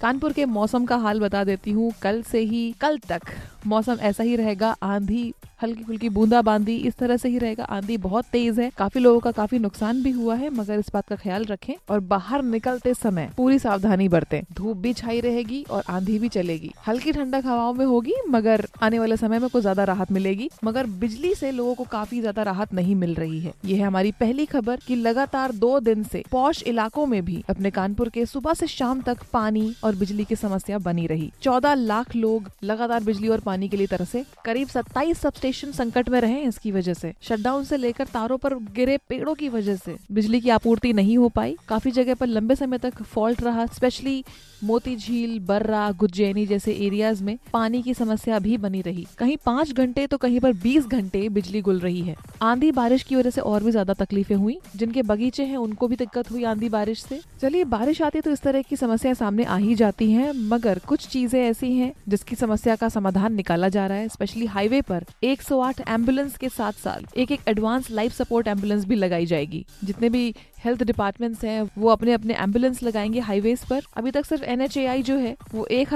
कानपुर के मौसम का हाल बता देती हूँ। कल से ही, कल तक मौसम ऐसा ही रहेगा। आंधी हल्की फुल्की बूंदा बांदी इस तरह से ही रहेगा। आंधी बहुत तेज है। काफ़ी लोगों का काफ़ी नुकसान भी हुआ है, मगर इस बात का ख्याल रखें और बाहर निकलते समय पूरी सावधानी बरतें। धूप भी छाई रहेगी और आंधी भी चलेगी। हल्की ठंडक हवाओं में होगी, मगर आने वाले समय में कुछ ज़्यादा राहत मिलेगी। मगर बिजली से लोगों को काफ़ी ज़्यादा राहत नहीं मिल रही है। ये है हमारी पहली खबर की लगातार दो दिन से पौष इलाकों में भी अपने कानपुर के सुबह से शाम तक पानी और बिजली की समस्या बनी रही। चौदह लाख लोग लगातार बिजली और पानी के लिए तरसे करीब सत्ताईस सब स्टेशन संकट में रहे इसकी वजह से। शटडाउन से लेकर तारों पर गिरे पेड़ों की वजह से। बिजली की आपूर्ति नहीं हो पाई। काफ़ी जगह पर लंबे समय तक फॉल्ट रहा स्पेशली मोती झील, बर्रा, गुज्जैनी जैसे एरियाज़ में पानी की समस्या भी बनी रही। कहीं पाँच घंटे तो कहीं पर बीस घंटे बिजली गुल रही है। आंधी बारिश की वजह से और भी ज़्यादा तकलीफें हुई। जिनके बगीचे हैं, उनको भी दिक्कत हुई आंधी बारिश से। चलिए, बारिश आती तो इस तरह की समस्या सामने आ ही जाती हैं, मगर कुछ चीज़ें ऐसी हैं जिसकी समस्या का समाधान निकाला जा रहा है स्पेशली हाईवे पर 108 एंबुलेंस के साथ साथ एक एक एडवांस लाइफ सपोर्ट एंबुलेंस भी लगाई जाएगी। जितने भी हेल्थ डिपार्टमेंट्स हैं, वो अपने अपने एंबुलेंस लगाएँगे हाईवेज पर। अभी तक सिर्फ़ NHAI जो है, वो एक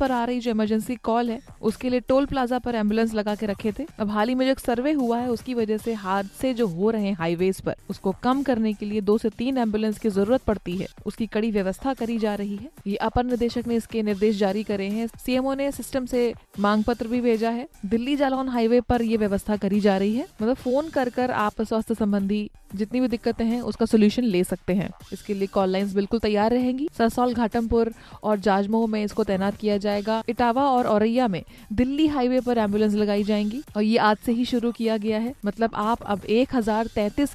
पर आ रही जो इमरजेंसी कॉल है, उसके लिए टोल प्लाजा पर एंबुलेंस लगा के रखे थे। अब हाल ही में जो एक सर्वे हुआ है, उसकी वजह से हादसे जो हो रहे हैं हाईवेज पर, उसको कम करने के लिए दो से तीन एंबुलेंस की ज़रूरत पड़ती है। उसकी कड़ी व्यवस्था करी जा रही है। ये अपर निदेशक ने इसके निर्देश जारी करे हैं। सीएमओ ने सिस्टम से मांग पत्र भी भेजा है। दिल्ली जालौन हाईवे पर ये व्यवस्था करी जा रही है। मतलब फ़ोन कर कर आप स्वास्थ्य संबंधी जितनी भी दिक्कतें हैं, उसका सोल्यूशन ले सकते हैं। इसके लिए कॉल लाइन्स बिल्कुल तैयार रहेंगी। सरसौल, घाटमपुर और जाजमोह में इसको तैनात किया जाएगा। इटावा और औरैया में दिल्ली हाईवे पर एंबुलेंस लगाई जाएँगी और ये आज से ही शुरू किया गया है। मतलब आप अब एक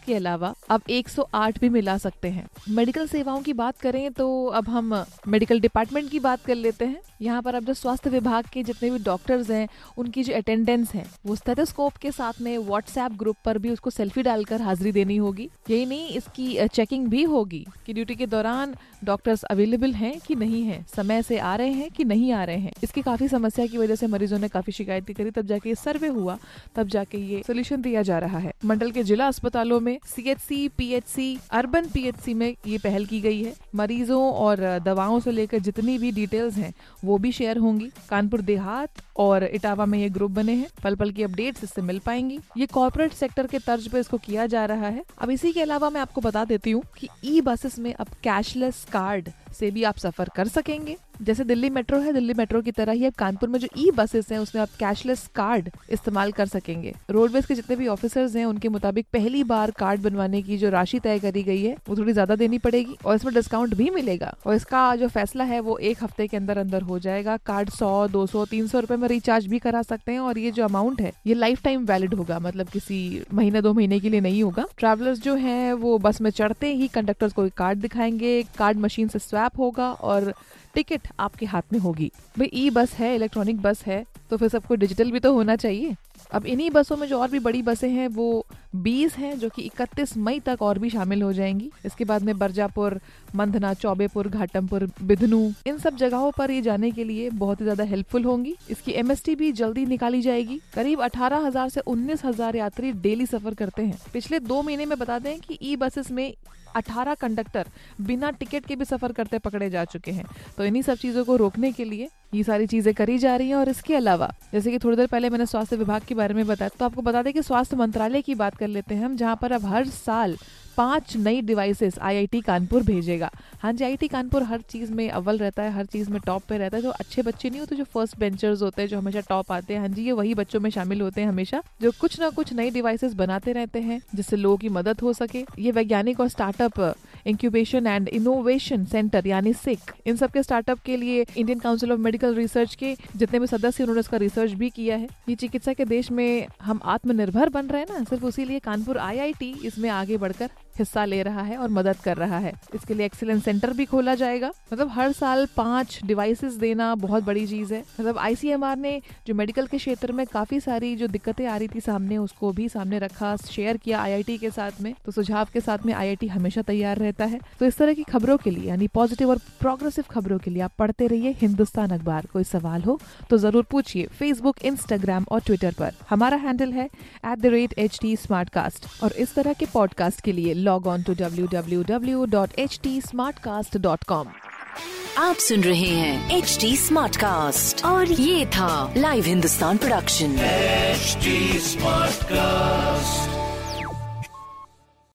के अलावा अब 108 भी मिला सकते हैं। मेडिकल सेवाओं की बात करें तो अब हम मेडिकल डिपार्टमेंट की बात कर लेते हैं। यहाँ पर अब जो स्वास्थ्य विभाग के जितने भी डॉक्टर्स हैं, उनकी जो अटेंडेंस है, वो स्टेथोस्कोप के साथ में व्हाट्सएप ग्रुप पर भी उसको सेल्फी डालकर हाजिरी देनी होगी। यही नहीं, इसकी चेकिंग भी होगी कि ड्यूटी के दौरान डॉक्टर्स अवेलेबल हैं कि नहीं है, समय से आ रहे हैं कि नहीं आ रहे हैं। इसकी काफ़ी समस्या की वजह से मरीजों ने काफ़ी शिकायत करी, तब जाके ये सर्वे हुआ, तब जाके ये सोल्यूशन दिया जा रहा है। मंडल के जिला अस्पतालों में C H C P H C urban P H C में ये पहल की गई है। मरीजों और दवाओं से लेकर जितनी भी डिटेल्स हैं, वो भी शेयर होंगी। कानपुर देहात और इटावा में ये ग्रुप बने हैं। पल पल की अपडेट्स इससे मिल पाएँगी। ये कॉर्पोरेट सेक्टर के तर्ज पर इसको किया जा रहा है। अब इसी के अलावा मैं आपको बता देती हूँ कि ई बसेस में अब कैशलेस कार्ड से भी आप सफ़र कर सकेंगे। जैसे दिल्ली मेट्रो है, दिल्ली मेट्रो की तरह ही अब कानपुर में जो ई बसेस हैं, उसमें आप कैशलेस कार्ड इस्तेमाल कर सकेंगे। रोडवेज़ के जितने भी ऑफिसर्स हैं, उनके मुताबिक पहली बार कार्ड बनवाने की जो राशि तय करी गई है, वो थोड़ी ज़्यादा देनी पड़ेगी और इसमें डिस्काउंट भी मिलेगा। और इसका जो फैसला है, वो एक हफ़्ते के अंदर अंदर हो जाएगा। कार्ड सौ, दो सौ, तीन सौ रुपए में रिचार्ज भी करा सकते हैं और ये जो अमाउंट है, ये लाइफ टाइम वैलिड होगा। मतलब किसी महीने, दो महीने के लिए नहीं होगा। ट्रेवलर्स जो है, वो बस में चढ़ते ही कंडक्टर्स को कार्ड दिखाएँगे। कार्ड मशीन से स्वैप होगा और टिकट आपके हाथ में होगी। भाई, ई बस है, इलेक्ट्रॉनिक बस है तो फिर सबको डिजिटल भी तो होना चाहिए। अब इन्हीं बसों में जो और भी बड़ी बसें हैं वो 20 हैं जो कि 31 मई तक और भी शामिल हो जाएँगी। इसके बाद में बरजापुर मंधना चौबेपुर घाटमपुर बिधनू इन सब जगहों पर ये जाने के लिए बहुत ही ज़्यादा हेल्पफुल होंगी। इसकी एमएसटी भी जल्दी निकाली जाएगी। करीब 18,000 से 19,000 यात्री डेली सफ़र करते हैं। पिछले दो महीने में बता दें कि ई बसेस में 18 कंडक्टर बिना टिकट के भी सफ़र करते पकड़े जा चुके हैं। तो इन्हीं सब चीज़ों को रोकने के लिए ये सारी चीज़ें करी जा रही हैं और इसके अलावा जैसे कि थोड़ी देर पहले मैंने स्वास्थ्य विभाग के बारे में बताया तो आपको बता दें कि स्वास्थ्य मंत्रालय की बात कर लेते हैं हम, जहाँ पर अब हर साल पाँच नई डिवाइसेस आईआईटी कानपुर भेजेगा। हाँ जी, आईआईटी कानपुर हर चीज़ में अव्वल रहता है, हर चीज़ में टॉप पे रहता है। जो अच्छे बच्चे नहीं होते, जो फ़र्स्ट बेंचर्स होते हैं, जो हमेशा टॉप आते हैं हाँ जी, ये वही बच्चों में शामिल होते हैं हमेशा, जो कुछ ना कुछ नई डिवाइसेस बनाते रहते हैं, जिससे लोगों की मदद हो सके। ये वैज्ञानिक और startup incubation and innovation centre यानी सिक इन सबके स्टार्टअप के लिए Indian council of medical research के जितने भी सदस्य उन्होंने इसका रिसर्च भी किया है। ये चिकित्सा के देश में हम आत्मनिर्भर बन रहे हैं ना, सिर्फ़ उसी लिए कानपुर आईआईटी इसमें आगे बढ़कर हिस्सा ले रहा है और मदद कर रहा है। इसके लिए एक्सीलेंस सेंटर भी खोला जाएगा। मतलब हर साल पाँच डिवाइसेस देना बहुत बड़ी चीज़ है। मतलब आईसीएमआर ने जो मेडिकल के क्षेत्र में काफ़ी सारी जो दिक्कतें आ रही थी सामने, उसको भी सामने रखा शेयर किया आईआईटी के साथ में। तो सुझाव के साथ में आईआईटी हमेशा तैयार रहता है। तो इस तरह की खबरों के लिए, यानी पॉजिटिव और प्रोग्रेसिव खबरों के लिए आप पढ़ते रहिए हिंदुस्तान अखबार। कोई सवाल हो तो ज़रूर पूछिए फेसबुक इंस्टाग्राम और ट्विटर पर। हमारा हैंडल है एट और इस तरह के पॉडकास्ट के लिए log on to W W W dot H T Smartcast dot com आप सुन रहे हैं एच टी स्मार्ट कास्ट और ये था live Hindustan production H smart Smartcast.